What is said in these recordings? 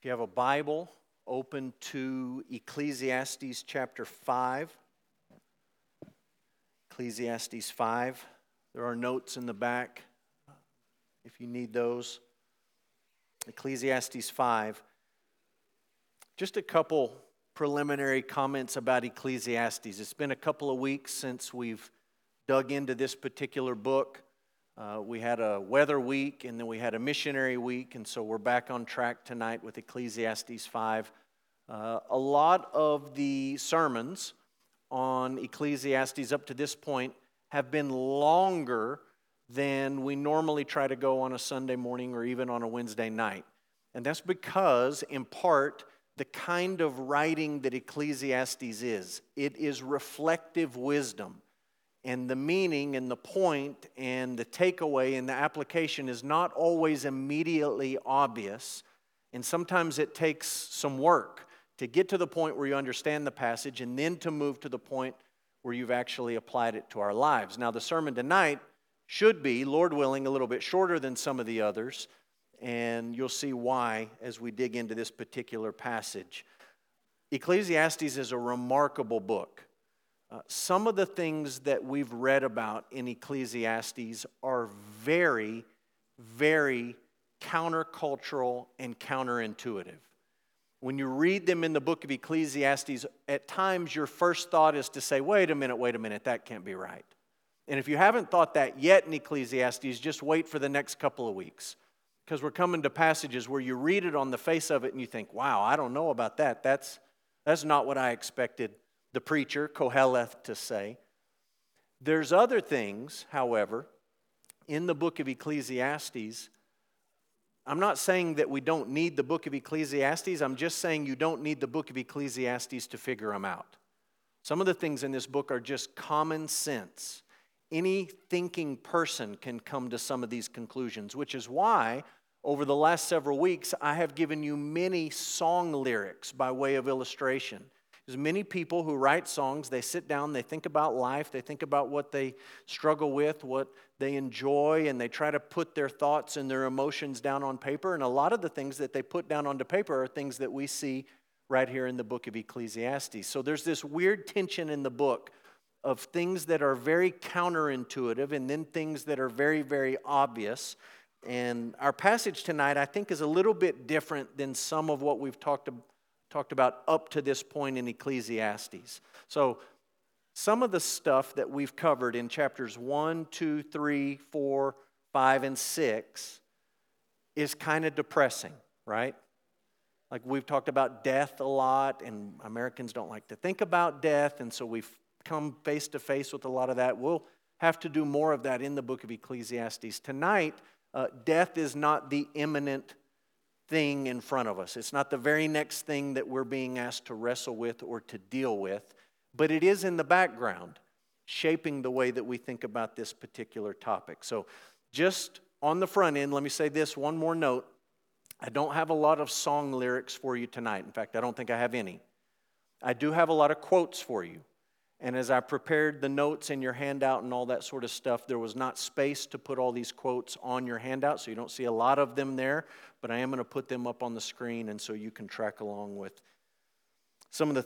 If you have a Bible, open to Ecclesiastes chapter 5. Ecclesiastes 5. There are notes in the back if you need those. Ecclesiastes 5. Just a couple preliminary comments about Ecclesiastes. It's been a couple of weeks since we've dug into this particular book. Uh, we had a weather week and then we had a missionary week, and so we're back on track tonight with Ecclesiastes 5. Uh, a lot of the sermons on Ecclesiastes up to this point have been longer than we normally try to go on a Sunday morning or even on a Wednesday night. And that's because, in part, the kind of writing that Ecclesiastes is it is reflective wisdom and the meaning and the point and the takeaway and the application is not always immediately obvious. And sometimes it takes some work to get to the point where you understand the passage and then to move to the point where you've actually applied it to our lives. Now, the sermon tonight should be, Lord willing, a little bit shorter than some of the others, and you'll see why as we dig into this particular passage. Ecclesiastes is a remarkable book. Uh, some of the things that we've read about in Ecclesiastes are very, very countercultural and counterintuitive. When you read them in the book of Ecclesiastes, at times your first thought is to say, wait a minute, wait a minute, that can't be right. And if you haven't thought that yet in Ecclesiastes, just wait for the next couple of weeks. Because we're coming to passages where you read it on the face of it and you think, wow, I don't know about that. That's, that's not what I expected the preacher, Koheleth, to say. There's other things, however, in the book of Ecclesiastes. I'm not saying that we don't need the book of Ecclesiastes. I'm just saying you don't need the book of Ecclesiastes to figure them out. Some of the things in this book are just common sense. Any thinking person can come to some of these conclusions, which is why over the last several weeks I have given you many song lyrics by way of illustration. There's many people who write songs, they sit down, they think about life, they think about what they struggle with, what they enjoy, and they try to put their thoughts and their emotions down on paper. And a lot of the things that they put down onto paper are things that we see right here in the book of Ecclesiastes. So there's this weird tension in the book of things that are very counterintuitive and then things that are very, very obvious. And our passage tonight, I think, is a little bit different than some of what we've talked about talked about up to this point in Ecclesiastes. So, some of the stuff that we've covered in chapters 1, 2, 3, 4, 5, and 6 is kind of depressing, right? Like we've talked about death a lot, and Americans don't like to think about death, and so we've come face to face with a lot of that. We'll have to do more of that in the book of Ecclesiastes. Tonight, uh, death is not the imminent thing in front of us. It's not the very next thing that we're being asked to wrestle with or to deal with, but it is in the background, shaping the way that we think about this particular topic. So, just on the front end, let me say this one more note. I don't have a lot of song lyrics for you tonight. In fact, I don't think I have any. I do have a lot of quotes for you. And as I prepared the notes in your handout and all that sort of stuff, there was not space to put all these quotes on your handout, so you don't see a lot of them there, but I am going to put them up on the screen and so you can track along with some of the,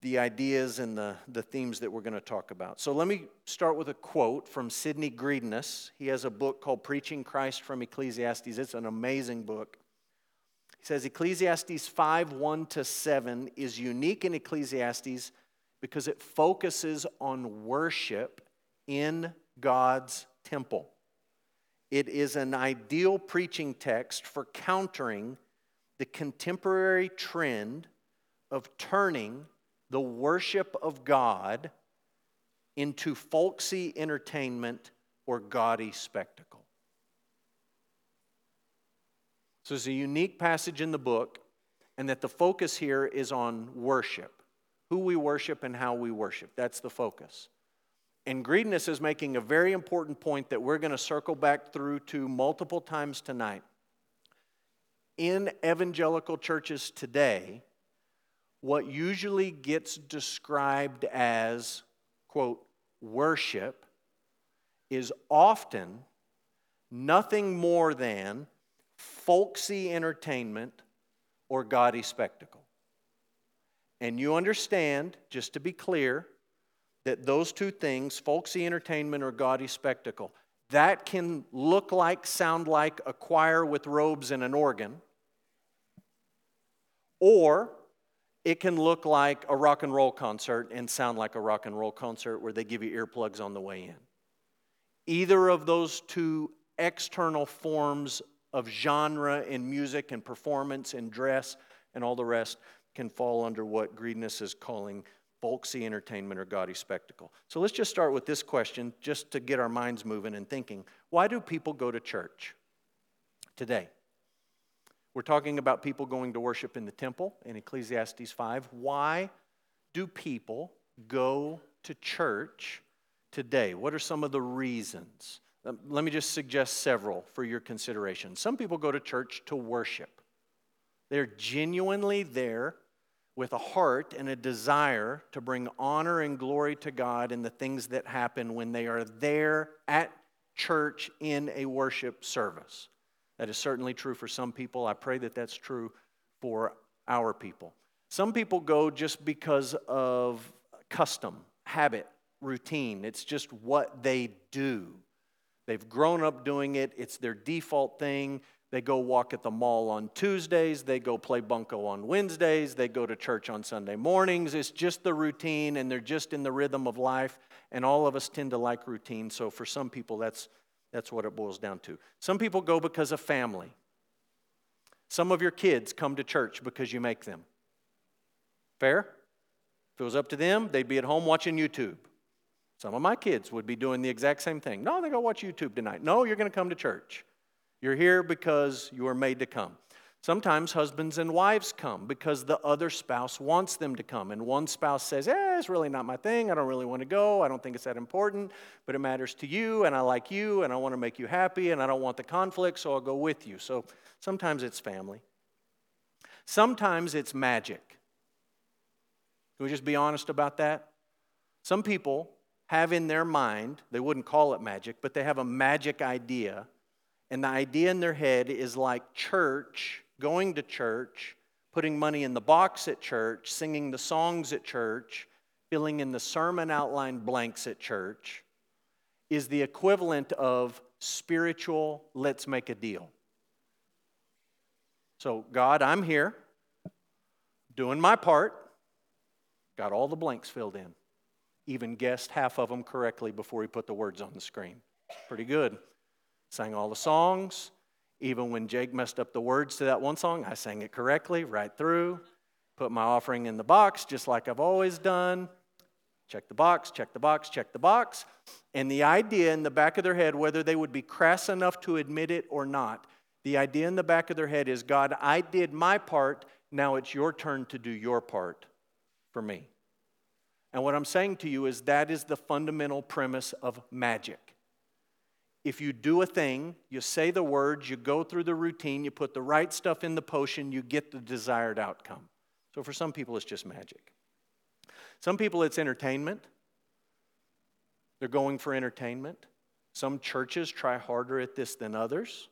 the ideas and the, the themes that we're going to talk about. So let me start with a quote from Sidney Greidanus. He has a book called Preaching Christ from Ecclesiastes. It's an amazing book. He says Ecclesiastes 5 1 to 7 is unique in Ecclesiastes because it focuses on worship in God's temple. It is an ideal preaching text for countering the contemporary trend of turning the worship of God into folksy entertainment or gaudy spectacle. So it's a unique passage in the book, and that the focus here is on worship who we worship and how we worship. That's the focus. And Greidanus is making a very important point that we're going to circle back through to multiple times tonight. In evangelical churches today, what usually gets described as, quote, worship is often nothing more than folksy entertainment or gaudy spectacle. And you understand, just to be clear, that those two things, folksy entertainment or gaudy spectacle, that can look like, sound like a choir with robes and an organ, or it can look like a rock and roll concert and sound like a rock and roll concert where they give you earplugs on the way in. Either of those two external forms of genre in music and performance and dress and all the rest can fall under what Greidanus is calling folksy entertainment or gaudy spectacle. So let's just start with this question just to get our minds moving and thinking. Why do people go to church today? We're talking about people going to worship in the temple in Ecclesiastes 5. Why do people go to church today? What are some of the reasons? Um, let me just suggest several for your consideration. Some people go to church to worship, they're genuinely there with a heart and a desire to bring honor and glory to God in the things that happen when they are there at church in a worship service. That is certainly true for some people. I pray that that's true for our people. Some people go just because of custom, habit, routine. It's just what they do. They've grown up doing it, it's their default thing. They go walk at the mall on Tuesdays. They go play bunco on Wednesdays. They go to church on Sunday mornings. It's just the routine, and they're just in the rhythm of life. And all of us tend to like routine. So for some people, that's, that's what it boils down to. Some people go because of family. Some of your kids come to church because you make them. Fair? If it was up to them, they'd be at home watching YouTube. Some of my kids would be doing the exact same thing. No, they go watch YouTube tonight. No, you're going to come to church. You're here because you are made to come. Sometimes husbands and wives come because the other spouse wants them to come. And one spouse says, Eh, it's really not my thing. I don't really want to go. I don't think it's that important, but it matters to you, and I like you, and I want to make you happy, and I don't want the conflict, so I'll go with you. So sometimes it's family. Sometimes it's magic. Can we just be honest about that? Some people have in their mind, they wouldn't call it magic, but they have a magic idea and the idea in their head is like church, going to church, putting money in the box at church, singing the songs at church, filling in the sermon outline blanks at church, is the equivalent of spiritual, let's make a deal. So, God, I'm here, doing my part, got all the blanks filled in, even guessed half of them correctly before he put the words on the screen. Pretty good sang all the songs. Even when Jake messed up the words to that one song, I sang it correctly right through. Put my offering in the box, just like I've always done. Check the box, check the box, check the box. And the idea in the back of their head, whether they would be crass enough to admit it or not, the idea in the back of their head is God, I did my part, now it's your turn to do your part for me. And what I'm saying to you is that is the fundamental premise of magic if you do a thing, you say the words, you go through the routine, you put the right stuff in the potion, you get the desired outcome. So for some people, it's just magic. Some people, it's entertainment. They're going for entertainment. Some churches try harder at this than others.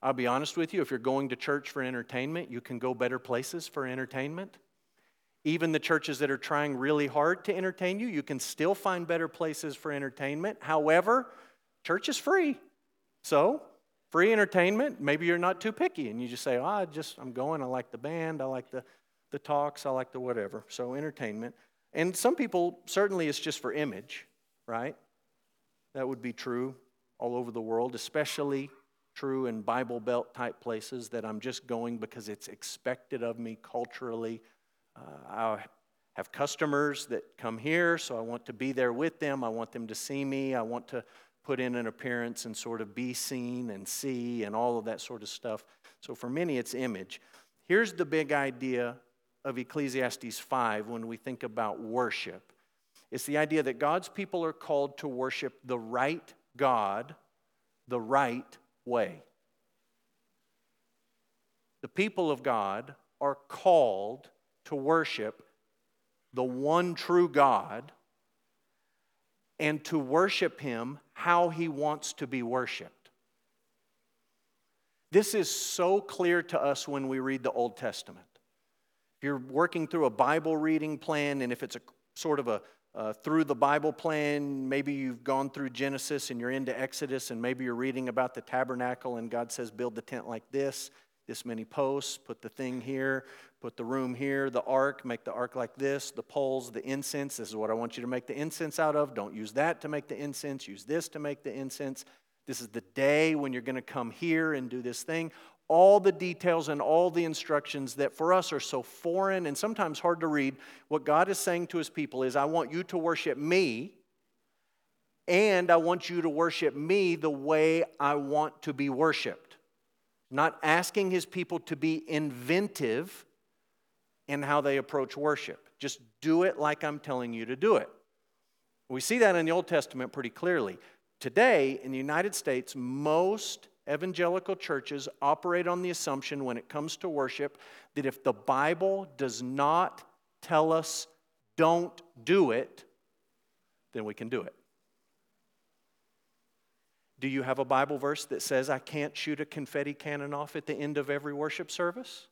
I'll be honest with you, if you're going to church for entertainment, you can go better places for entertainment. Even the churches that are trying really hard to entertain you, you can still find better places for entertainment. However, Church is free. So, free entertainment, maybe you're not too picky and you just say, oh, I just, I'm going, I like the band, I like the, the talks, I like the whatever. So, entertainment. And some people, certainly it's just for image, right? That would be true all over the world, especially true in Bible Belt type places that I'm just going because it's expected of me culturally. Uh, I have customers that come here, so I want to be there with them. I want them to see me. I want to put in an appearance and sort of be seen and see and all of that sort of stuff. So for many, it's image. Here's the big idea of Ecclesiastes 5 when we think about worship it's the idea that God's people are called to worship the right God the right way. The people of God are called to worship the one true God and to worship Him how He wants to be worshiped. This is so clear to us when we read the Old Testament. If you're working through a Bible reading plan, and if it's a sort of a uh, through the Bible plan, maybe you've gone through Genesis and you're into Exodus, and maybe you're reading about the tabernacle, and God says, build the tent like this, this many posts, put the thing here, put the room here, the ark, make the ark like this, the poles, the incense. This is what I want you to make the incense out of. Don't use that to make the incense, use this to make the incense. This is the day when you're going to come here and do this thing. All the details and all the instructions that for us are so foreign and sometimes hard to read. What God is saying to his people is, I want you to worship me, and I want you to worship me the way I want to be worshiped. Not asking his people to be inventive in how they approach worship. Just do it like I'm telling you to do it. We see that in the Old Testament pretty clearly. Today, in the United States, most evangelical churches operate on the assumption when it comes to worship that if the Bible does not tell us don't do it, then we can do it. Do you have a Bible verse that says I can't shoot a confetti cannon off at the end of every worship service?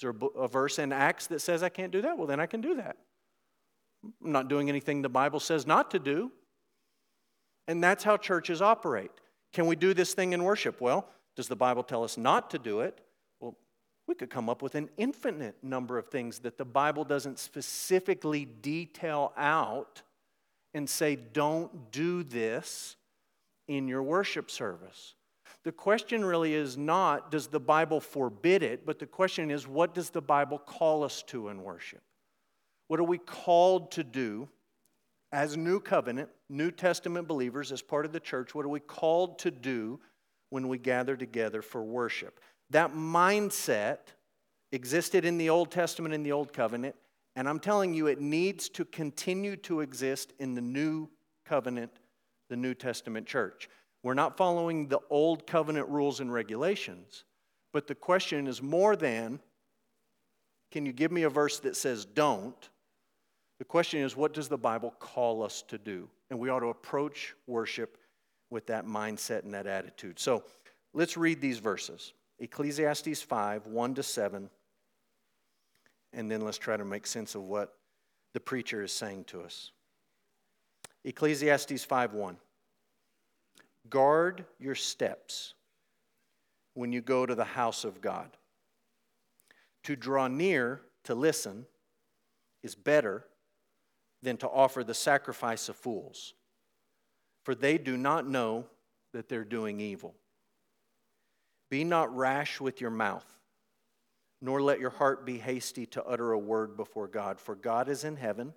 Is there a verse in Acts that says I can't do that? Well, then I can do that. I'm not doing anything the Bible says not to do. And that's how churches operate. Can we do this thing in worship? Well, does the Bible tell us not to do it? Well, we could come up with an infinite number of things that the Bible doesn't specifically detail out and say, don't do this in your worship service. The question really is not, does the Bible forbid it? But the question is, what does the Bible call us to in worship? What are we called to do as New Covenant, New Testament believers, as part of the church, what are we called to do when we gather together for worship? That mindset existed in the Old Testament and the Old Covenant, and I'm telling you, it needs to continue to exist in the New Covenant, the New Testament church. We're not following the Old Covenant rules and regulations, but the question is more than can you give me a verse that says don't? The question is, what does the Bible call us to do? And we ought to approach worship with that mindset and that attitude. So let's read these verses Ecclesiastes 5 1 to 7. And then let's try to make sense of what the preacher is saying to us. Ecclesiastes 5 1. Guard your steps when you go to the house of God. To draw near to listen is better than to offer the sacrifice of fools, for they do not know that they're doing evil. Be not rash with your mouth, nor let your heart be hasty to utter a word before God, for God is in heaven,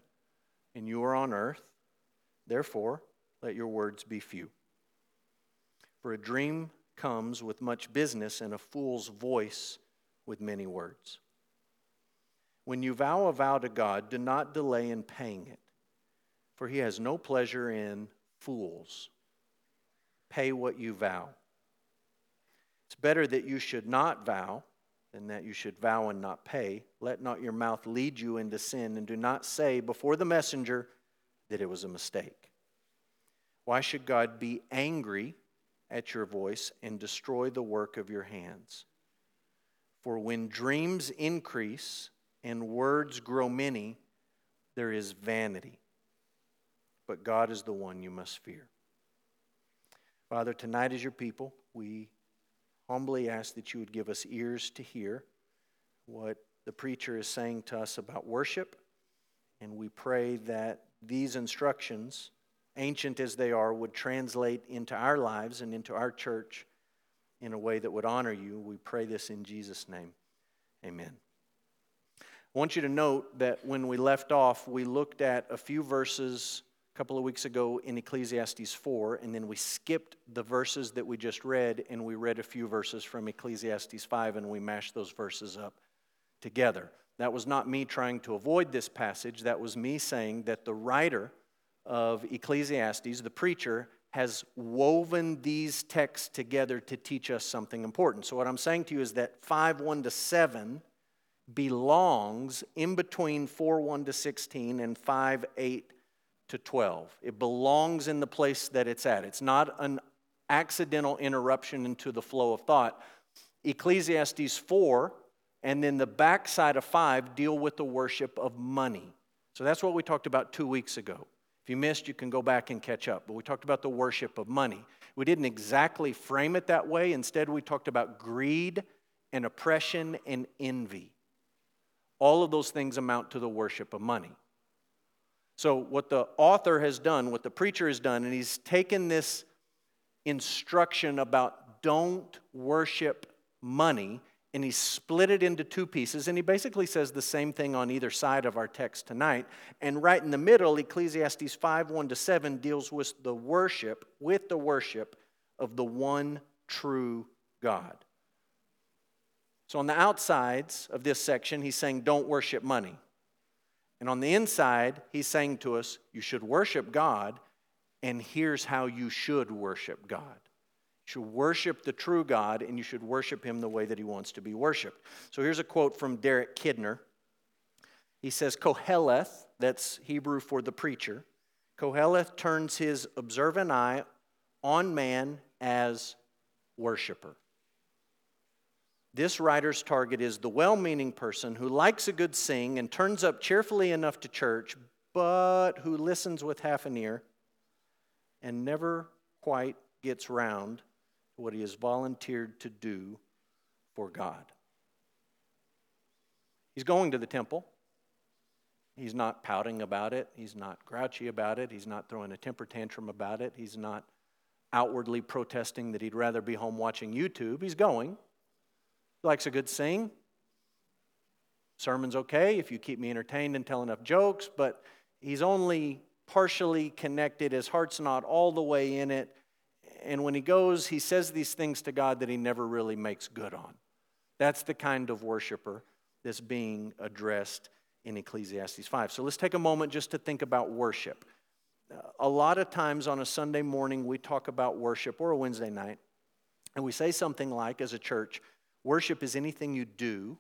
and you are on earth. Therefore, let your words be few. For a dream comes with much business, and a fool's voice with many words. When you vow a vow to God, do not delay in paying it, for he has no pleasure in fools. Pay what you vow. It's better that you should not vow than that you should vow and not pay. Let not your mouth lead you into sin, and do not say before the messenger that it was a mistake. Why should God be angry at your voice and destroy the work of your hands? For when dreams increase, and words grow many, there is vanity. But God is the one you must fear. Father, tonight as your people, we humbly ask that you would give us ears to hear what the preacher is saying to us about worship. And we pray that these instructions, ancient as they are, would translate into our lives and into our church in a way that would honor you. We pray this in Jesus' name. Amen. I want you to note that when we left off, we looked at a few verses a couple of weeks ago in Ecclesiastes 4, and then we skipped the verses that we just read, and we read a few verses from Ecclesiastes 5, and we mashed those verses up together. That was not me trying to avoid this passage, that was me saying that the writer of Ecclesiastes, the preacher, has woven these texts together to teach us something important. So, what I'm saying to you is that 5 1 to 7 belongs in between 4 1 to 16 and 5 8 to 12. It belongs in the place that it's at. It's not an accidental interruption into the flow of thought. Ecclesiastes 4 and then the backside of 5 deal with the worship of money. So that's what we talked about two weeks ago. If you missed, you can go back and catch up. But we talked about the worship of money. We didn't exactly frame it that way. Instead, we talked about greed and oppression and envy. All of those things amount to the worship of money. So, what the author has done, what the preacher has done, and he's taken this instruction about don't worship money and he split it into two pieces and he basically says the same thing on either side of our text tonight. And right in the middle ecclesiastes 5 1 to 7 deals with the worship with the worship of the one true god. So on the outsides of this section he's saying don't worship money. And on the inside he's saying to us you should worship god and here's how you should worship god you should worship the true God and you should worship him the way that he wants to be worshiped. So here's a quote from Derek Kidner. He says, Koheleth, that's Hebrew for the preacher, Koheleth turns his observant eye on man as worshiper. This writer's target is the well meaning person who likes a good sing and turns up cheerfully enough to church, but who listens with half an ear and never quite gets round what he has volunteered to do for God. He's going to the temple. He's not pouting about it. He's not grouchy about it. He's not throwing a temper tantrum about it. He's not outwardly protesting that he'd rather be home watching YouTube. He's going. He likes a good sing. Sermon's okay if you keep me entertained and tell enough jokes, but he's only partially connected. His heart's not all the way in it and when he goes, he says these things to God that he never really makes good on. That's the kind of worshiper that's being addressed in Ecclesiastes 5. So let's take a moment just to think about worship. A lot of times on a Sunday morning, we talk about worship, or a Wednesday night, and we say something like, as a church, worship is anything you do,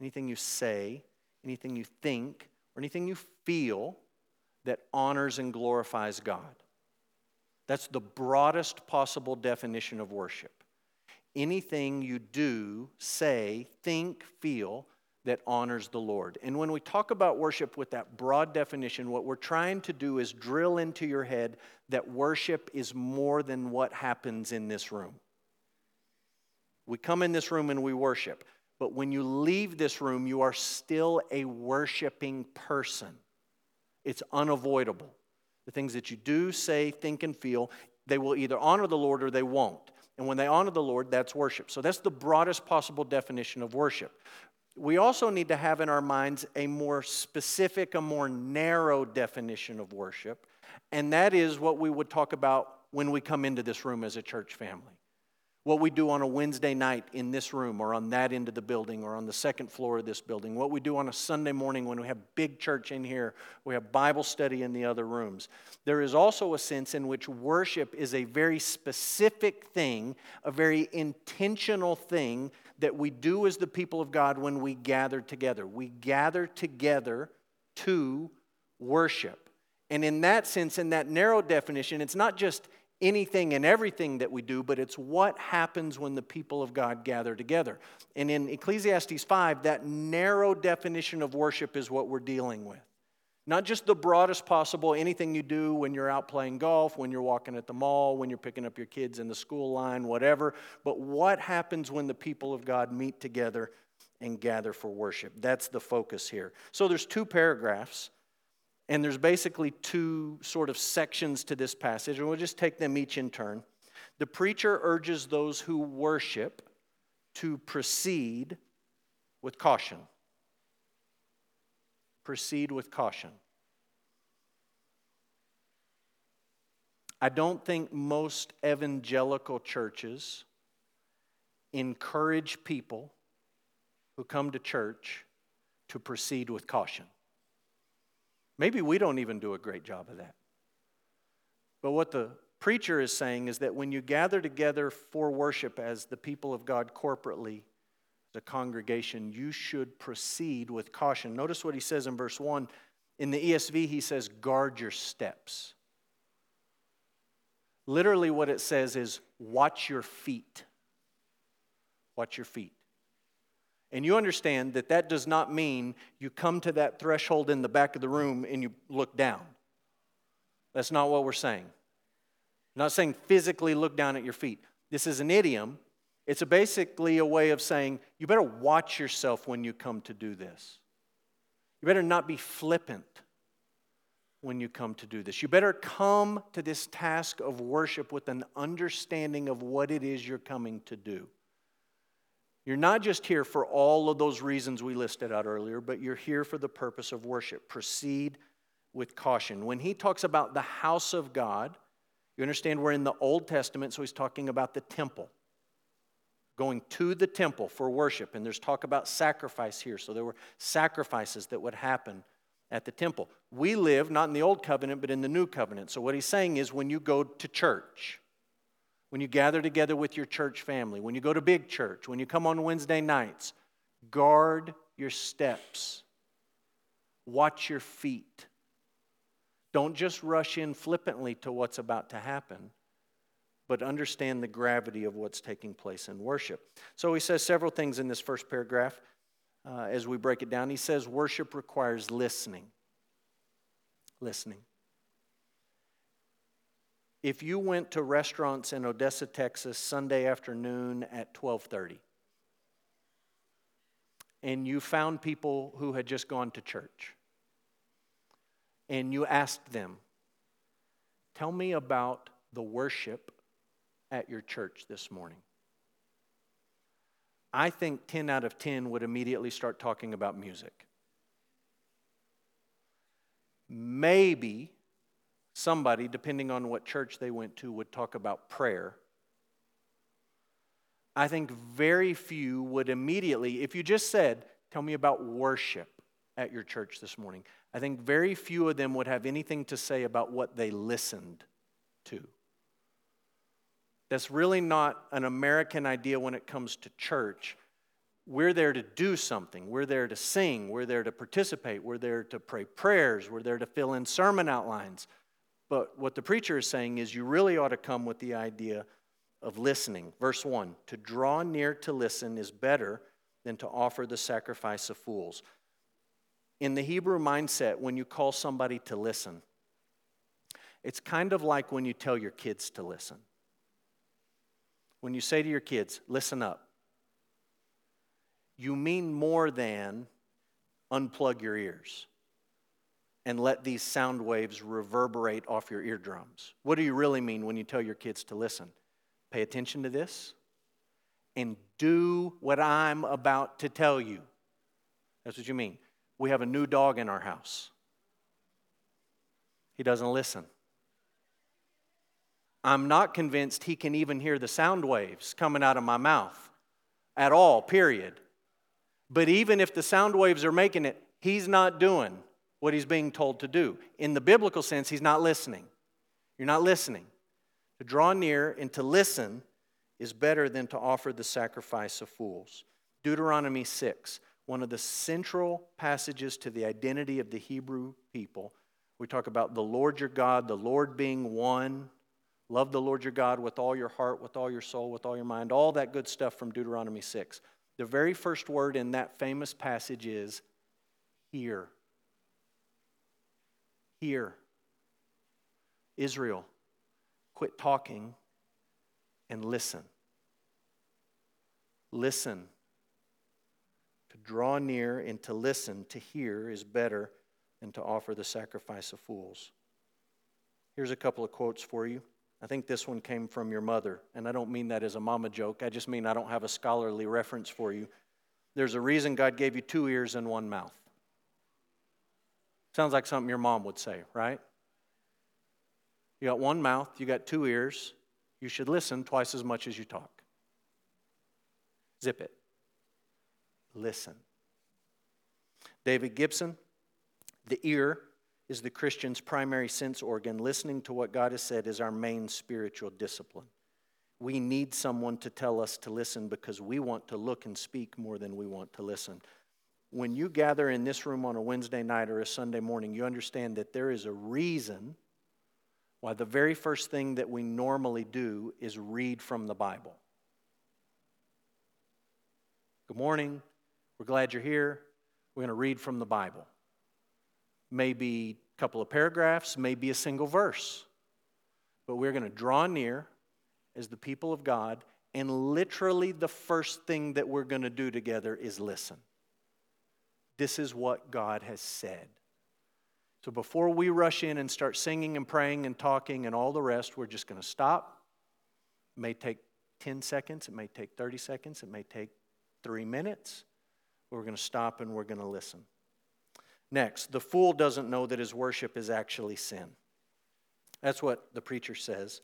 anything you say, anything you think, or anything you feel that honors and glorifies God. That's the broadest possible definition of worship. Anything you do, say, think, feel that honors the Lord. And when we talk about worship with that broad definition, what we're trying to do is drill into your head that worship is more than what happens in this room. We come in this room and we worship, but when you leave this room, you are still a worshiping person. It's unavoidable. The things that you do, say, think, and feel, they will either honor the Lord or they won't. And when they honor the Lord, that's worship. So that's the broadest possible definition of worship. We also need to have in our minds a more specific, a more narrow definition of worship. And that is what we would talk about when we come into this room as a church family what we do on a Wednesday night in this room or on that end of the building or on the second floor of this building, what we do on a Sunday morning when we have big church in here, we have Bible study in the other rooms. There is also a sense in which worship is a very specific thing, a very intentional thing that we do as the people of God when we gather together. We gather together to worship. And in that sense, in that narrow definition, it's not just anything and everything that we do, but it's what happens when the people of God gather together. And in Ecclesiastes 5, that narrow definition of worship is what we're dealing with. Not just the broadest possible, anything you do when you're out playing golf, when you're walking at the mall, when you're picking up your kids in the school line, whatever, but what happens when the people of God meet together and gather for worship. That's the focus here. So there's two paragraphs and there's basically two sort of sections to this passage, and we'll just take them each in turn. The preacher urges those who worship to proceed with caution. Proceed with caution. I don't think most evangelical churches encourage people who come to church to proceed with caution. Maybe we don't even do a great job of that. But what the preacher is saying is that when you gather together for worship as the people of God corporately, the congregation, you should proceed with caution. Notice what he says in verse 1. In the ESV, he says, guard your steps. Literally, what it says is, watch your feet. Watch your feet. And you understand that that does not mean you come to that threshold in the back of the room and you look down. That's not what we're saying. I'm not saying physically look down at your feet. This is an idiom. It's a basically a way of saying you better watch yourself when you come to do this. You better not be flippant when you come to do this. You better come to this task of worship with an understanding of what it is you're coming to do. You're not just here for all of those reasons we listed out earlier, but you're here for the purpose of worship. Proceed with caution. When he talks about the house of God, you understand we're in the Old Testament, so he's talking about the temple. Going to the temple for worship. And there's talk about sacrifice here. So there were sacrifices that would happen at the temple. We live not in the Old Covenant, but in the New Covenant. So what he's saying is when you go to church, when you gather together with your church family, when you go to big church, when you come on Wednesday nights, guard your steps, watch your feet. Don't just rush in flippantly to what's about to happen, but understand the gravity of what's taking place in worship. So he says several things in this first paragraph uh, as we break it down. He says worship requires listening. Listening. If you went to restaurants in Odessa, Texas, Sunday afternoon at 12:30, and you found people who had just gone to church, and you asked them, Tell me about the worship at your church this morning. I think 10 out of 10 would immediately start talking about music. Maybe somebody, depending on what church they went to, would talk about prayer. I think very few would immediately, if you just said, Tell me about worship at your church this morning, I think very few of them would have anything to say about what they listened to. That's really not an American idea when it comes to church. We're there to do something. We're there to sing. We're there to participate. We're there to pray prayers. We're there to fill in sermon outlines. But what the preacher is saying is you really ought to come with the idea of listening. Verse 1 To draw near to listen is better than to offer the sacrifice of fools. In the Hebrew mindset, when you call somebody to listen, it's kind of like when you tell your kids to listen. When you say to your kids, listen up, you mean more than unplug your ears and let these sound waves reverberate off your eardrums. What do you really mean when you tell your kids to listen? Pay attention to this and do what I'm about to tell you. That's what you mean. We have a new dog in our house. He doesn't listen. I'm not convinced he can even hear the sound waves coming out of my mouth at all, period. But even if the sound waves are making it, he's not doing what he's being told to do. In the biblical sense, he's not listening. You're not listening. To draw near and to listen is better than to offer the sacrifice of fools. Deuteronomy 6, one of the central passages to the identity of the Hebrew people. We talk about the Lord your God, the Lord being one. Love the Lord your God with all your heart, with all your soul, with all your mind, all that good stuff from Deuteronomy 6. The very first word in that famous passage is hear. Hear. Israel, quit talking and listen. Listen. To draw near and to listen, to hear, is better than to offer the sacrifice of fools. Here's a couple of quotes for you. I think this one came from your mother, and I don't mean that as a mama joke. I just mean I don't have a scholarly reference for you. There's a reason God gave you two ears and one mouth. Sounds like something your mom would say, right? You got one mouth, you got two ears. You should listen twice as much as you talk. Zip it. Listen. David Gibson, the ear is the Christian's primary sense organ. Listening to what God has said is our main spiritual discipline. We need someone to tell us to listen because we want to look and speak more than we want to listen when you gather in this room on a Wednesday night or a Sunday morning, you understand that there is a reason why the very first thing that we normally do is read from the Bible. Good morning. We're glad you're here. We're going to read from the Bible. Maybe a couple of paragraphs, maybe a single verse. But we're going to draw near as the people of God, and literally the first thing that we're going to do together is listen. This is what God has said. So before we rush in and start singing and praying and talking and all the rest, we're just going to stop. It may take 10 seconds, it may take 30 seconds, it may take three minutes. We're going to stop and we're going to listen. Next, the fool doesn't know that his worship is actually sin. That's what the preacher says.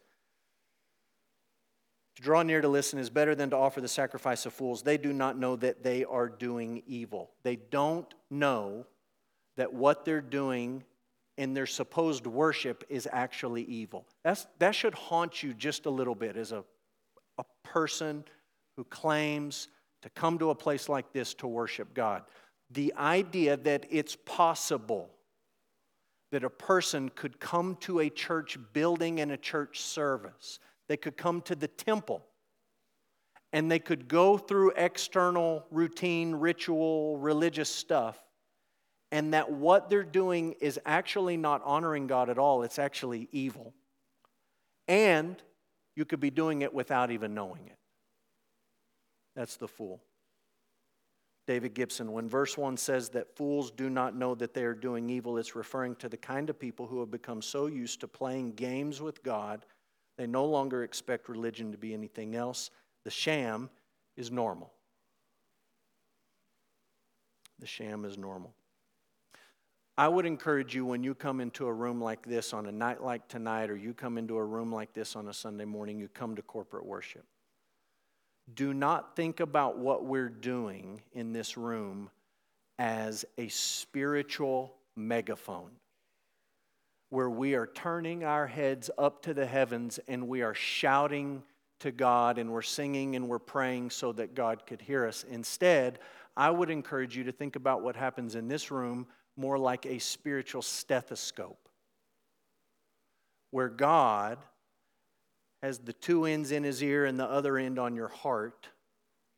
To draw near to listen is better than to offer the sacrifice of fools. They do not know that they are doing evil. They don't know that what they're doing in their supposed worship is actually evil. That's, that should haunt you just a little bit as a, a person who claims to come to a place like this to worship God. The idea that it's possible that a person could come to a church building and a church service, they could come to the temple, and they could go through external routine, ritual, religious stuff, and that what they're doing is actually not honoring God at all, it's actually evil. And you could be doing it without even knowing it. That's the fool. David Gibson, when verse 1 says that fools do not know that they are doing evil, it's referring to the kind of people who have become so used to playing games with God, they no longer expect religion to be anything else. The sham is normal. The sham is normal. I would encourage you when you come into a room like this on a night like tonight, or you come into a room like this on a Sunday morning, you come to corporate worship do not think about what we're doing in this room as a spiritual megaphone where we are turning our heads up to the heavens and we are shouting to God and we're singing and we're praying so that God could hear us. Instead, I would encourage you to think about what happens in this room more like a spiritual stethoscope where God has the two ends in his ear and the other end on your heart.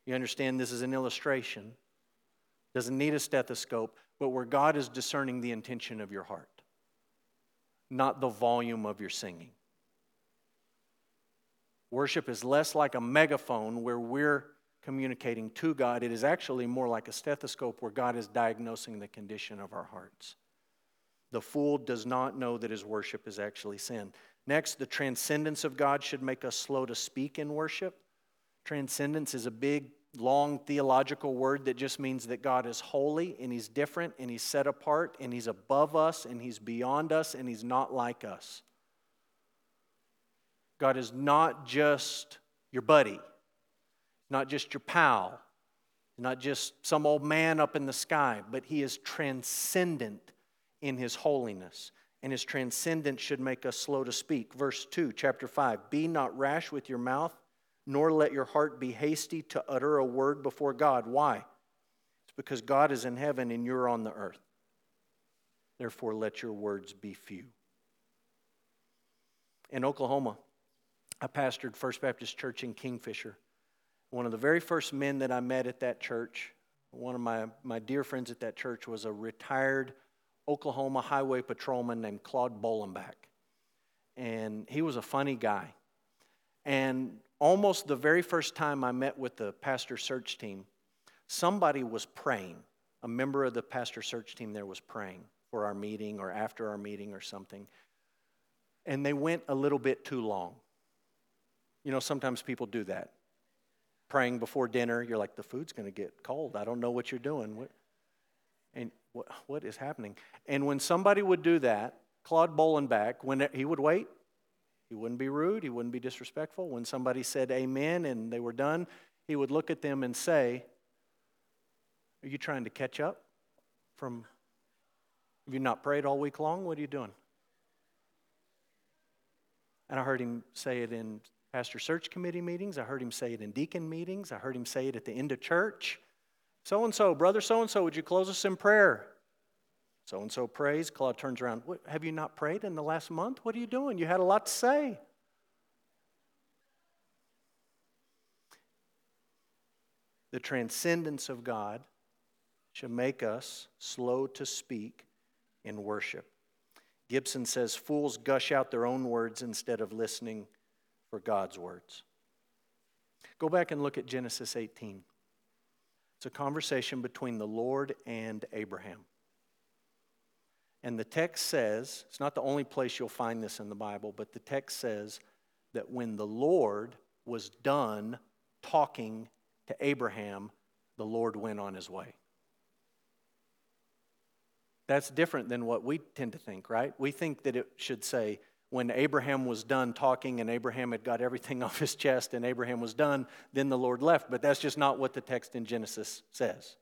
You understand this is an illustration. Doesn't need a stethoscope, but where God is discerning the intention of your heart, not the volume of your singing. Worship is less like a megaphone where we're communicating to God. It is actually more like a stethoscope where God is diagnosing the condition of our hearts. The fool does not know that his worship is actually sin. Next, the transcendence of God should make us slow to speak in worship. Transcendence is a big, long theological word that just means that God is holy and He's different and He's set apart and He's above us and He's beyond us and He's not like us. God is not just your buddy, not just your pal, not just some old man up in the sky, but He is transcendent in His holiness and his transcendence should make us slow to speak. Verse 2, chapter 5 Be not rash with your mouth, nor let your heart be hasty to utter a word before God. Why? It's because God is in heaven and you're on the earth. Therefore, let your words be few. In Oklahoma, I pastored First Baptist Church in Kingfisher. One of the very first men that I met at that church, one of my, my dear friends at that church, was a retired Oklahoma highway patrolman named Claude Bolenbach. And he was a funny guy. And almost the very first time I met with the pastor search team, somebody was praying. A member of the pastor search team there was praying for our meeting or after our meeting or something. And they went a little bit too long. You know, sometimes people do that. Praying before dinner, you're like, the food's going to get cold. I don't know what you're doing. And what, what is happening? And when somebody would do that, Claude Bolenbach, when he would wait, he wouldn't be rude, he wouldn't be disrespectful. When somebody said amen and they were done, he would look at them and say, Are you trying to catch up from have you not prayed all week long? What are you doing? And I heard him say it in pastor search committee meetings. I heard him say it in deacon meetings. I heard him say it at the end of church. So and so, brother so and so, would you close us in prayer? So and so prays. Claude turns around. Have you not prayed in the last month? What are you doing? You had a lot to say. The transcendence of God should make us slow to speak in worship. Gibson says fools gush out their own words instead of listening for God's words. Go back and look at Genesis 18. It's a conversation between the Lord and Abraham. And the text says, it's not the only place you'll find this in the Bible, but the text says that when the Lord was done talking to Abraham, the Lord went on his way. That's different than what we tend to think, right? We think that it should say, when Abraham was done talking and Abraham had got everything off his chest and Abraham was done, then the Lord left. But that's just not what the text in Genesis says.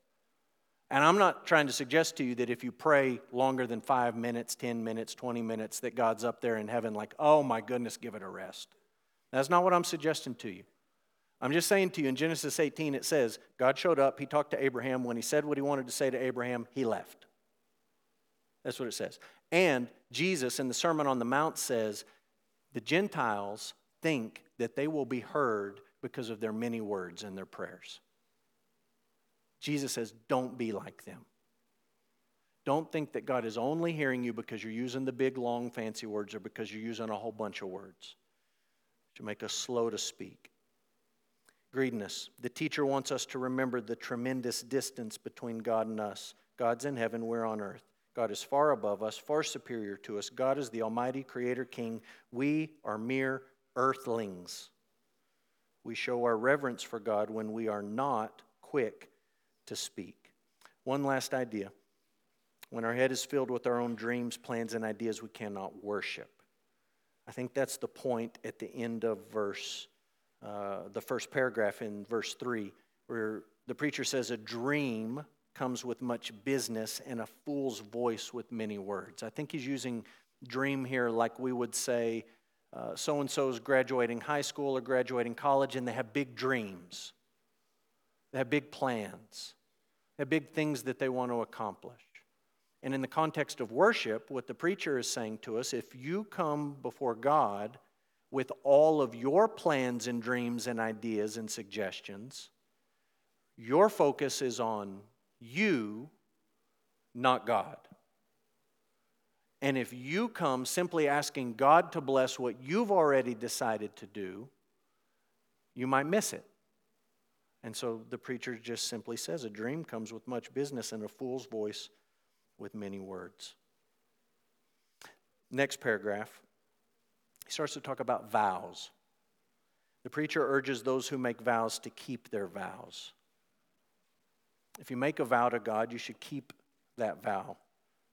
And I'm not trying to suggest to you that if you pray longer than five minutes, 10 minutes, 20 minutes, that God's up there in heaven like, oh my goodness, give it a rest. That's not what I'm suggesting to you. I'm just saying to you in Genesis 18, it says, God showed up, he talked to Abraham. When he said what he wanted to say to Abraham, he left. That's what it says. And Jesus in the Sermon on the Mount says, the Gentiles think that they will be heard because of their many words and their prayers. Jesus says, don't be like them. Don't think that God is only hearing you because you're using the big, long, fancy words or because you're using a whole bunch of words. To make us slow to speak. Greidanus. The teacher wants us to remember the tremendous distance between God and us. God's in heaven, we're on earth. God is far above us, far superior to us. God is the Almighty Creator King. We are mere earthlings. We show our reverence for God when we are not quick to speak. One last idea. When our head is filled with our own dreams, plans, and ideas, we cannot worship. I think that's the point at the end of verse, uh, the first paragraph in verse 3, where the preacher says, A dream comes with much business and a fool's voice with many words. I think he's using dream here like we would say, so and so is graduating high school or graduating college, and they have big dreams. They have big plans. Have big things that they want to accomplish. And in the context of worship, what the preacher is saying to us if you come before God with all of your plans and dreams and ideas and suggestions, your focus is on you, not God. And if you come simply asking God to bless what you've already decided to do, you might miss it. And so the preacher just simply says a dream comes with much business and a fool's voice with many words. Next paragraph, he starts to talk about vows. The preacher urges those who make vows to keep their vows. If you make a vow to God, you should keep that vow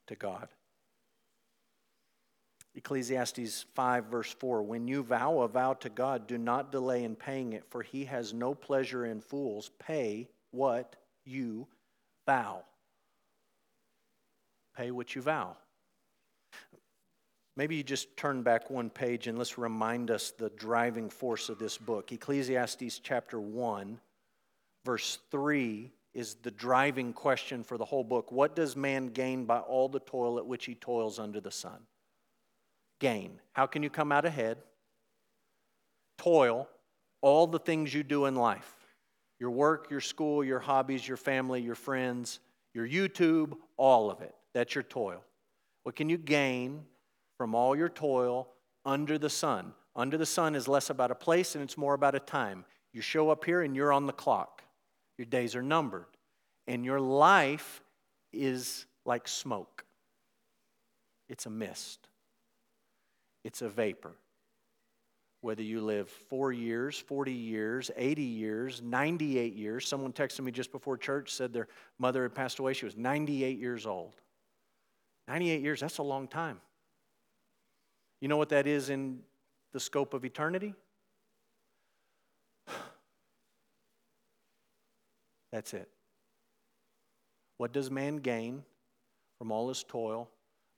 to God. Ecclesiastes 5, verse 4 When you vow a vow to God, do not delay in paying it, for he has no pleasure in fools. Pay what you vow. Pay what you vow. Maybe you just turn back one page and let's remind us the driving force of this book. Ecclesiastes chapter 1, verse 3 is the driving question for the whole book. What does man gain by all the toil at which he toils under the sun? Gain. How can you come out ahead? Toil, all the things you do in life your work, your school, your hobbies, your family, your friends, your YouTube, all of it. That's your toil. What can you gain from all your toil under the sun? Under the sun is less about a place and it's more about a time. You show up here and you're on the clock. Your days are numbered. And your life is like smoke, it's a mist it's a vapor. Whether you live four years, 40 years, 80 years, 98 years. Someone texted me just before church, said their mother had passed away. She was 98 years old. 98 years, that's a long time. You know what that is in the scope of eternity? That's it. What does man gain from all his toil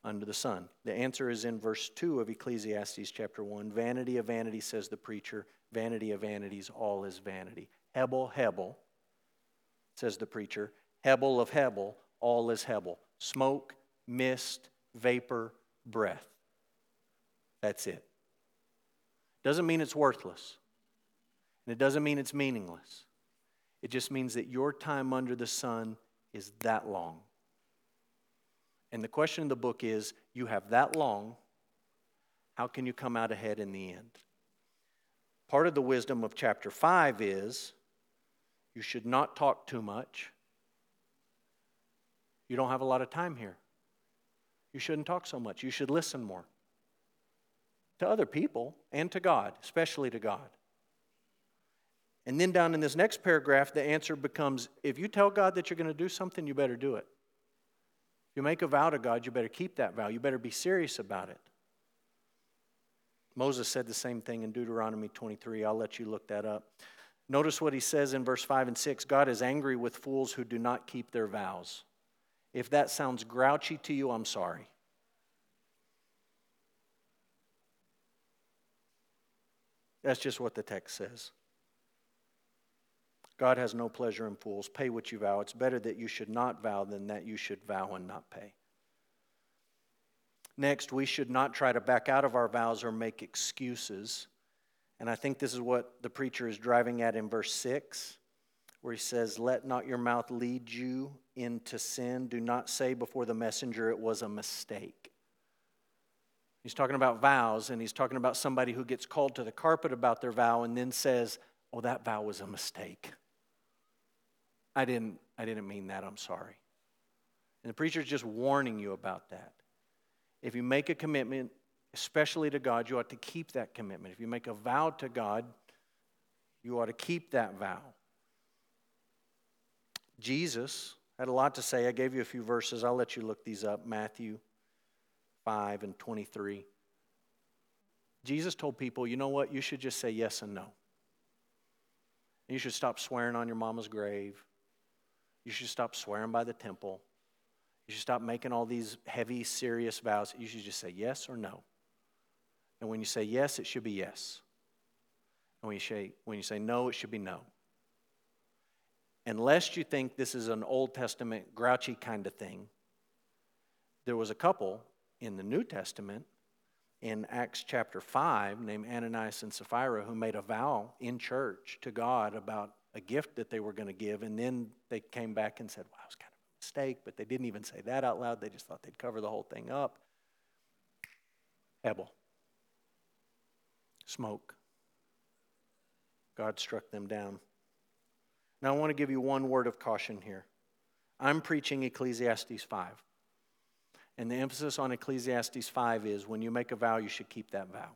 under the sun? The answer is in verse 2 of Ecclesiastes chapter 1. Vanity of vanity, says the preacher. Vanity of vanities, all is vanity. Hebel, Hebel, says the preacher. Hebel of Hebel, all is Hebel. Smoke, mist, vapor, breath. That's it. Doesn't mean it's worthless. And it doesn't mean it's meaningless. It just means that your time under the sun is that long. And the question in the book is you have that long, how can you come out ahead in the end? Part of the wisdom of chapter 5 is you should not talk too much. You don't have a lot of time here. You shouldn't talk so much. You should listen more to other people and to God, especially to God. And then down in this next paragraph, the answer becomes if you tell God that you're going to do something, you better do it. You make a vow to God, you better keep that vow. You better be serious about it. Moses said the same thing in Deuteronomy 23. I'll let you look that up. Notice what he says in verse 5 and 6 God is angry with fools who do not keep their vows. If that sounds grouchy to you, I'm sorry. That's just what the text says. God has no pleasure in fools. Pay what you vow. It's better that you should not vow than that you should vow and not pay. Next, we should not try to back out of our vows or make excuses. And I think this is what the preacher is driving at in verse 6, where he says, Let not your mouth lead you into sin. Do not say before the messenger it was a mistake. He's talking about vows, and he's talking about somebody who gets called to the carpet about their vow and then says, Oh, that vow was a mistake. I didn't, I didn't mean that. I'm sorry. And the preacher's just warning you about that. If you make a commitment, especially to God, you ought to keep that commitment. If you make a vow to God, you ought to keep that vow. Jesus had a lot to say. I gave you a few verses. I'll let you look these up Matthew 5 and 23. Jesus told people, you know what? You should just say yes and no. You should stop swearing on your mama's grave. You should stop swearing by the temple. You should stop making all these heavy, serious vows. You should just say yes or no. And when you say yes, it should be yes. And when you say, when you say no, it should be no. Unless you think this is an Old Testament grouchy kind of thing, there was a couple in the New Testament in Acts chapter 5 named Ananias and Sapphira who made a vow in church to God about a gift that they were going to give. And then they came back and said, wow, it was kind of a mistake, but they didn't even say that out loud. They just thought they'd cover the whole thing up. Hebel. Smoke. God struck them down. Now, I want to give you one word of caution here. I'm preaching Ecclesiastes 5. And the emphasis on Ecclesiastes 5 is when you make a vow, you should keep that vow.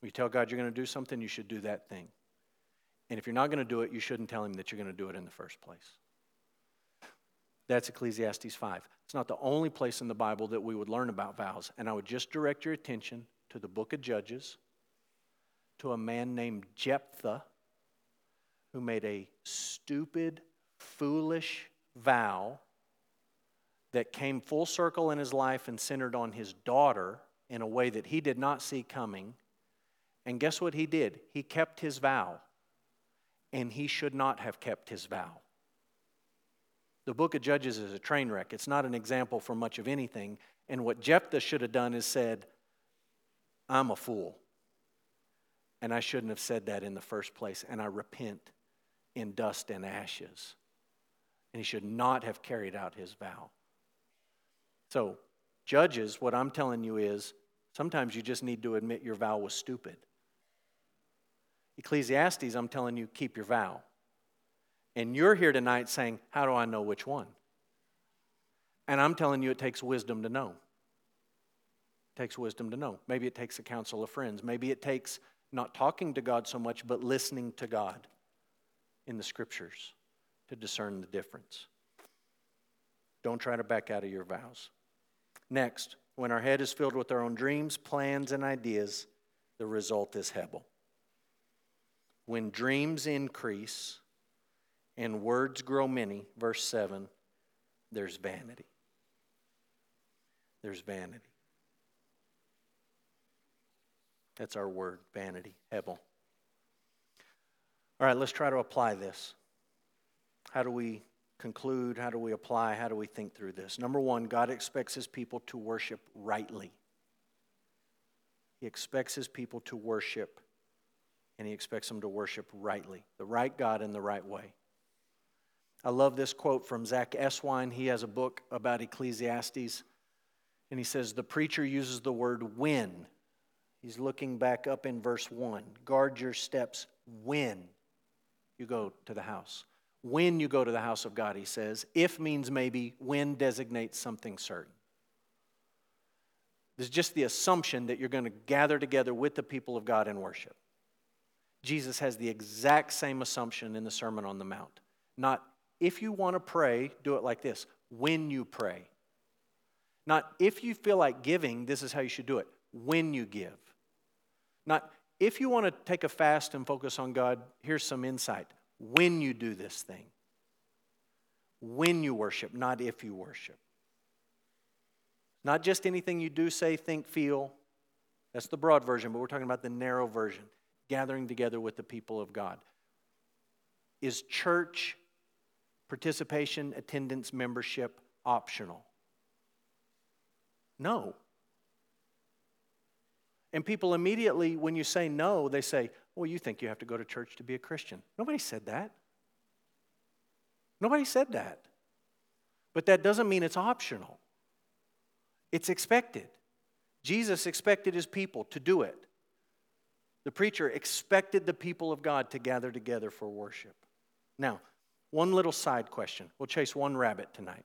When you tell God you're going to do something, you should do that thing. And if you're not going to do it, you shouldn't tell him that you're going to do it in the first place. That's Ecclesiastes 5. It's not the only place in the Bible that we would learn about vows. And I would just direct your attention to the book of Judges, to a man named Jephthah, who made a stupid, foolish vow that came full circle in his life and centered on his daughter in a way that he did not see coming. And guess what he did? He kept his vow, and he should not have kept his vow. The book of Judges is a train wreck. It's not an example for much of anything. And what Jephthah should have done is said, I'm a fool. And I shouldn't have said that in the first place. And I repent in dust and ashes. And he should not have carried out his vow. So, judges, what I'm telling you is sometimes you just need to admit your vow was stupid. Ecclesiastes, I'm telling you, keep your vow. And you're here tonight saying, How do I know which one? And I'm telling you, it takes wisdom to know. It takes wisdom to know. Maybe it takes a council of friends. Maybe it takes not talking to God so much, but listening to God in the scriptures to discern the difference. Don't try to back out of your vows. Next, when our head is filled with our own dreams, plans, and ideas, the result is Hebel. When dreams increase and words grow many, verse 7, there's vanity. There's vanity. That's our word, vanity, Hebel. All right, let's try to apply this. How do we conclude? How do we apply? How do we think through this? Number one, God expects his people to worship rightly. He expects his people to worship, and he expects them to worship rightly, the right God in the right way. I love this quote from Zach Eswine. He has a book about Ecclesiastes, and he says, The preacher uses the word when. He's looking back up in verse 1. Guard your steps when you go to the house. When you go to the house of God, he says. If means maybe, when designates something certain. There's just the assumption that you're going to gather together with the people of God in worship. Jesus has the exact same assumption in the Sermon on the Mount. Not if you want to pray, do it like this. When you pray. Not if you feel like giving, this is how you should do it. When you give. Not if you want to take a fast and focus on God, here's some insight. When you do this thing. When you worship, not if you worship. Not just anything you do, say, think, feel. That's the broad version, but we're talking about the narrow version gathering together with the people of God. Is church participation, attendance, membership optional? No. And people immediately, when you say no, they say, Well, you think you have to go to church to be a Christian. Nobody said that. Nobody said that. But that doesn't mean it's optional. It's expected. Jesus expected his people to do it. The preacher expected the people of God to gather together for worship. Now, one little side question. We'll chase one rabbit tonight.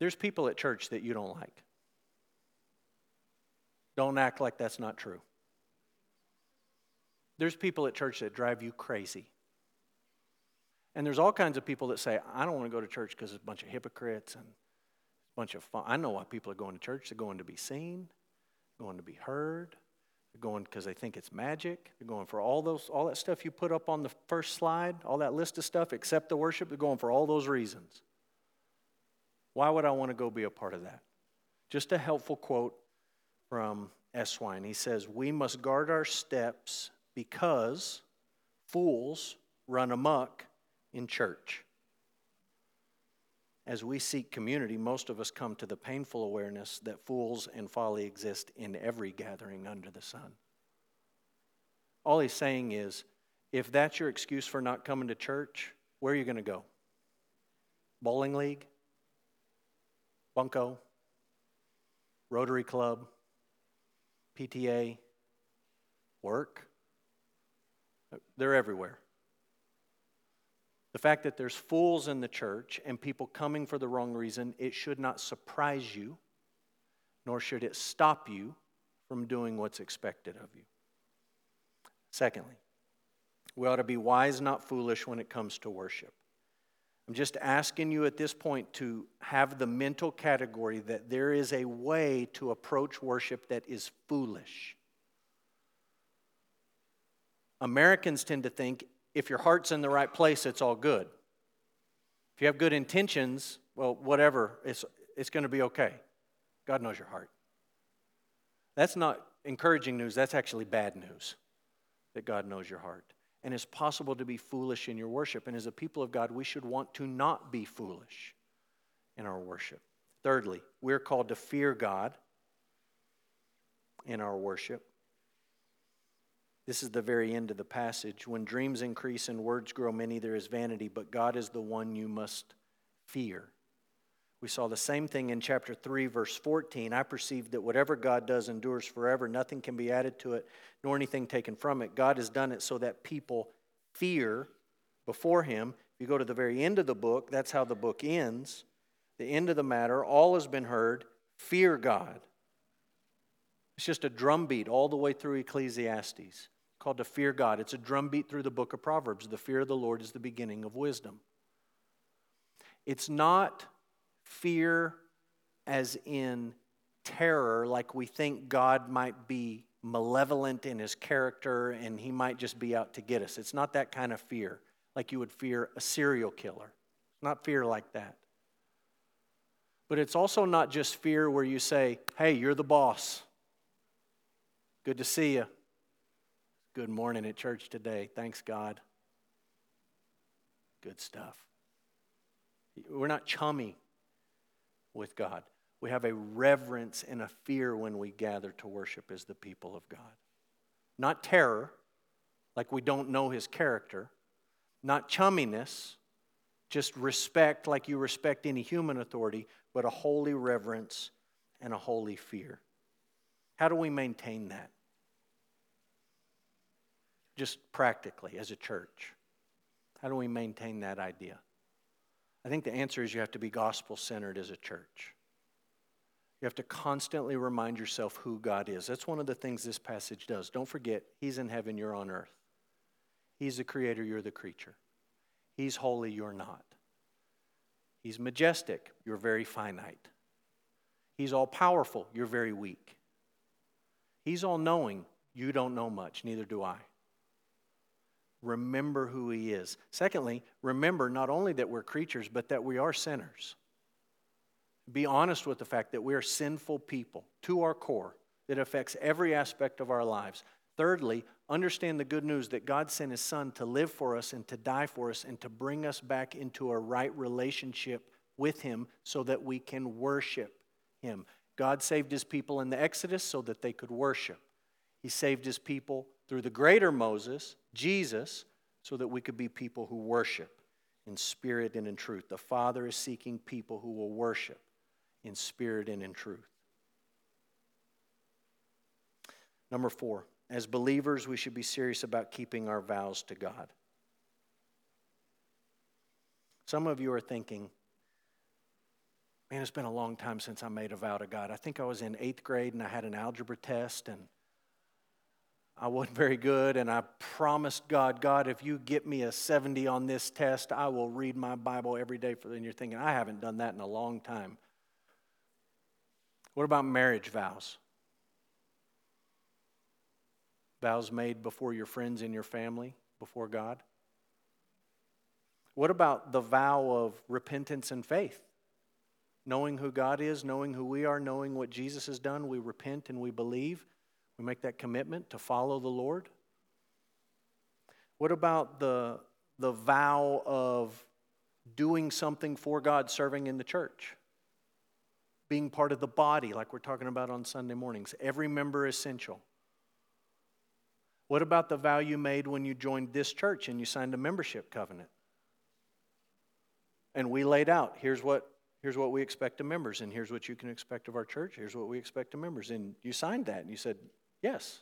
There's people at church that you don't like. Don't act like that's not true. There's people at church that drive you crazy. And there's all kinds of people that say, I don't want to go to church because it's a bunch of hypocrites and bunch of fun. I know why people are going to church. They're going to be seen, going to be heard. They're going because they think it's magic. They're going for all those, all that stuff you put up on the first slide, all that list of stuff, except the worship. They're going for all those reasons. Why would I want to go be a part of that? Just a helpful quote from Eswine. He says, We must guard our steps because fools run amok in church. As we seek community, most of us come to the painful awareness that fools and folly exist in every gathering under the sun. All he's saying is if that's your excuse for not coming to church, where are you going to go? Bowling league? Bunco? Rotary Club? PTA? Work? They're everywhere. The fact that there's fools in the church and people coming for the wrong reason, it should not surprise you, nor should it stop you from doing what's expected of you. Secondly, we ought to be wise, not foolish, when it comes to worship. I'm just asking you at this point to have the mental category that there is a way to approach worship that is foolish. Americans tend to think if your heart's in the right place, it's all good. If you have good intentions, well, whatever, it's, it's going to be okay. God knows your heart. That's not encouraging news, that's actually bad news that God knows your heart. And it's possible to be foolish in your worship. And as a people of God, we should want to not be foolish in our worship. Thirdly, we're called to fear God in our worship. This is the very end of the passage. When dreams increase and words grow many, there is vanity, but God is the one you must fear. We saw the same thing in chapter 3, verse 14. I perceive that whatever God does endures forever. Nothing can be added to it, nor anything taken from it. God has done it so that people fear before Him. If you go to the very end of the book, that's how the book ends. The end of the matter, all has been heard. Fear God. It's just a drumbeat all the way through Ecclesiastes called to fear God. It's a drumbeat through the book of Proverbs. The fear of the Lord is the beginning of wisdom. It's not fear as in terror, like we think God might be malevolent in his character and he might just be out to get us. It's not that kind of fear, like you would fear a serial killer. It's not fear like that. But it's also not just fear where you say, hey, you're the boss. Good to see you. Good morning at church today. Thanks, God. Good stuff. We're not chummy with God. We have a reverence and a fear when we gather to worship as the people of God. Not terror, like we don't know his character, not chumminess, just respect like you respect any human authority, but a holy reverence and a holy fear. How do we maintain that? Just practically as a church. How do we maintain that idea? I think the answer is you have to be gospel centered as a church. You have to constantly remind yourself who God is. That's one of the things this passage does. Don't forget, He's in heaven, you're on earth. He's the creator, you're the creature. He's holy, you're not. He's majestic, you're very finite. He's all powerful, you're very weak. He's all knowing, you don't know much, neither do I. Remember who He is. Secondly, remember not only that we're creatures, but that we are sinners. Be honest with the fact that we are sinful people to our core that affects every aspect of our lives. Thirdly, understand the good news that God sent His Son to live for us and to die for us and to bring us back into a right relationship with Him so that we can worship Him. God saved His people in the Exodus so that they could worship. He saved His people through the greater Moses, Jesus, so that we could be people who worship in spirit and in truth. The Father is seeking people who will worship in spirit and in truth. Number four, as believers, we should be serious about keeping our vows to God. Some of you are thinking, man, it's been a long time since I made a vow to God. I think I was in eighth grade and I had an algebra test and I wasn't very good, and I promised God, God, if you get me a 70 on this test, I will read my Bible every day. And you're thinking, I haven't done that in a long time. What about marriage vows? Vows made before your friends and your family, before God? What about the vow of repentance and faith? Knowing who God is, knowing who we are, knowing what Jesus has done, we repent and we believe. We make that commitment to follow the Lord. What about the, the vow of doing something for God, serving in the church? being part of the body, like we're talking about on Sunday mornings. Every member essential. What about the vow you made when you joined this church and you signed a membership covenant? And we laid out here's what, here's what we expect of members, and here's what you can expect of our church, here's what we expect of members. And you signed that, and you said, Yes.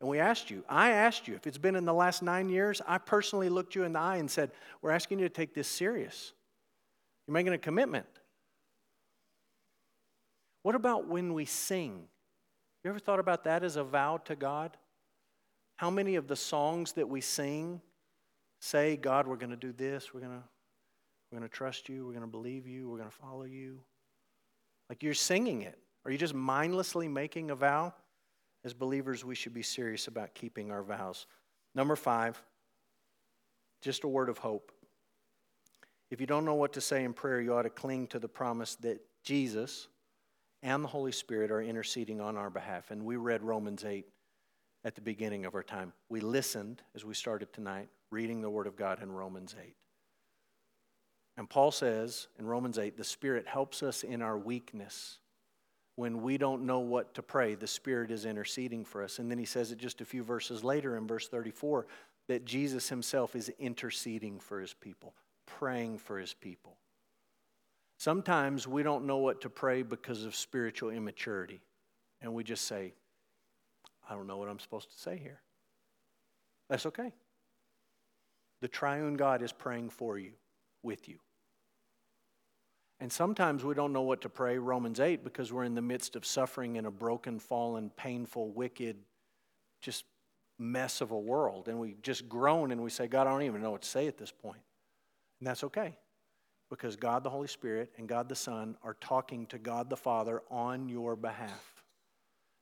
And we asked you, I asked you, if it's been in the last nine years, I personally looked you in the eye and said, We're asking you to take this serious. You're making a commitment. What about when we sing? You ever thought about that as a vow to God? How many of the songs that we sing say, God, we're going to do this, we're going to we're going to trust you, we're going to believe you, we're going to follow you? Like you're singing it. Are you just mindlessly making a vow? As believers, we should be serious about keeping our vows. Number five, just a word of hope. If you don't know what to say in prayer, you ought to cling to the promise that Jesus, and the Holy Spirit are interceding on our behalf. And we read Romans 8 at the beginning of our time. We listened as we started tonight, reading the Word of God in Romans 8. And Paul says in Romans 8, the Spirit helps us in our weakness. When we don't know what to pray, the Spirit is interceding for us. And then he says it just a few verses later in verse 34 that Jesus himself is interceding for his people, praying for his people. Sometimes we don't know what to pray because of spiritual immaturity, and we just say, I don't know what I'm supposed to say here. That's okay. The triune God is praying for you, with you. And sometimes we don't know what to pray, Romans 8, because we're in the midst of suffering in a broken, fallen, painful, wicked, just mess of a world. And we just groan and we say, God, I don't even know what to say at this point. And that's okay because God the Holy Spirit and God the Son are talking to God the Father on your behalf.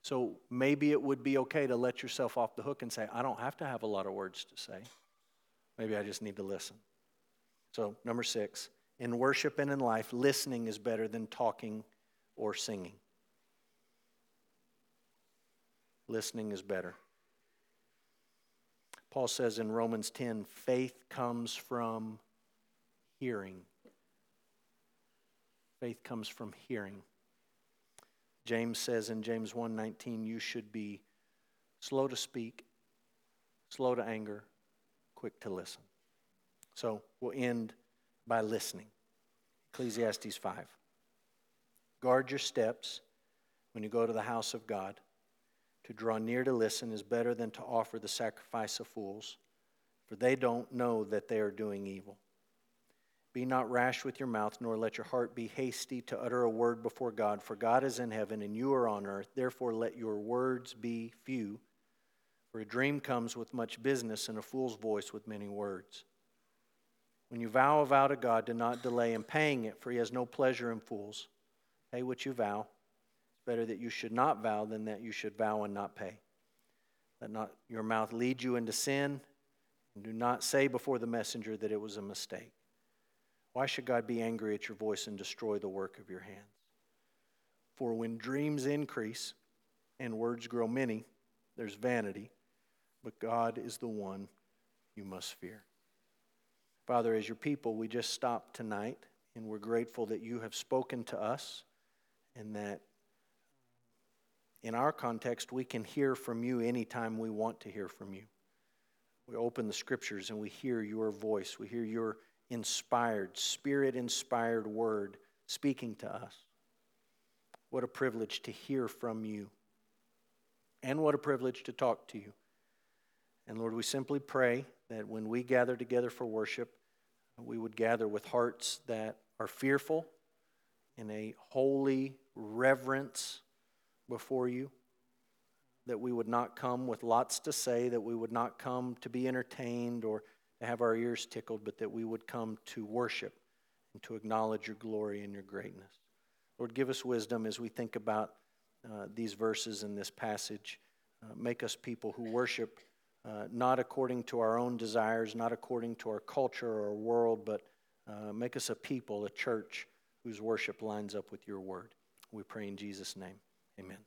So maybe it would be okay to let yourself off the hook and say, I don't have to have a lot of words to say. Maybe I just need to listen. So, number six, in worship and in life, listening is better than talking or singing. Listening is better. Paul says in Romans 10 faith comes from hearing. Faith comes from hearing. James says in James 1:19, you should be slow to speak, slow to anger, quick to listen. So we'll end by listening. Ecclesiastes 5. Guard your steps when you go to the house of God. To draw near to listen is better than to offer the sacrifice of fools, for they don't know that they are doing evil. Be not rash with your mouth, nor let your heart be hasty to utter a word before God, for God is in heaven and you are on earth. Therefore, let your words be few. For a dream comes with much business, and a fool's voice with many words. When you vow a vow to God, do not delay in paying it, for he has no pleasure in fools. Pay what you vow. It's better that you should not vow than that you should vow and not pay. Let not your mouth lead you into sin, and do not say before the messenger that it was a mistake. Why should God be angry at your voice and destroy the work of your hands? For when dreams increase and words grow many, there's vanity, but God is the one you must fear. Father, as your people, we just stopped tonight, and we're grateful that you have spoken to us and that in our context, we can hear from you anytime we want to hear from you. We open the scriptures and we hear your voice, we hear your inspired, spirit inspired word speaking to us. What a privilege to hear from you, and what a privilege to talk to you. And Lord, we simply pray that when we gather together for worship, we would gather with hearts that are fearful in a holy reverence before you. That we would not come with lots to say, that we would not come to be entertained or to have our ears tickled, but that we would come to worship and to acknowledge your glory and your greatness. Lord, give us wisdom as we think about uh, these verses in this passage. Uh, make us people who worship uh, not according to our own desires, not according to our culture or our world, but uh, make us a people, a church whose worship lines up with your word. We pray in Jesus' name. Amen.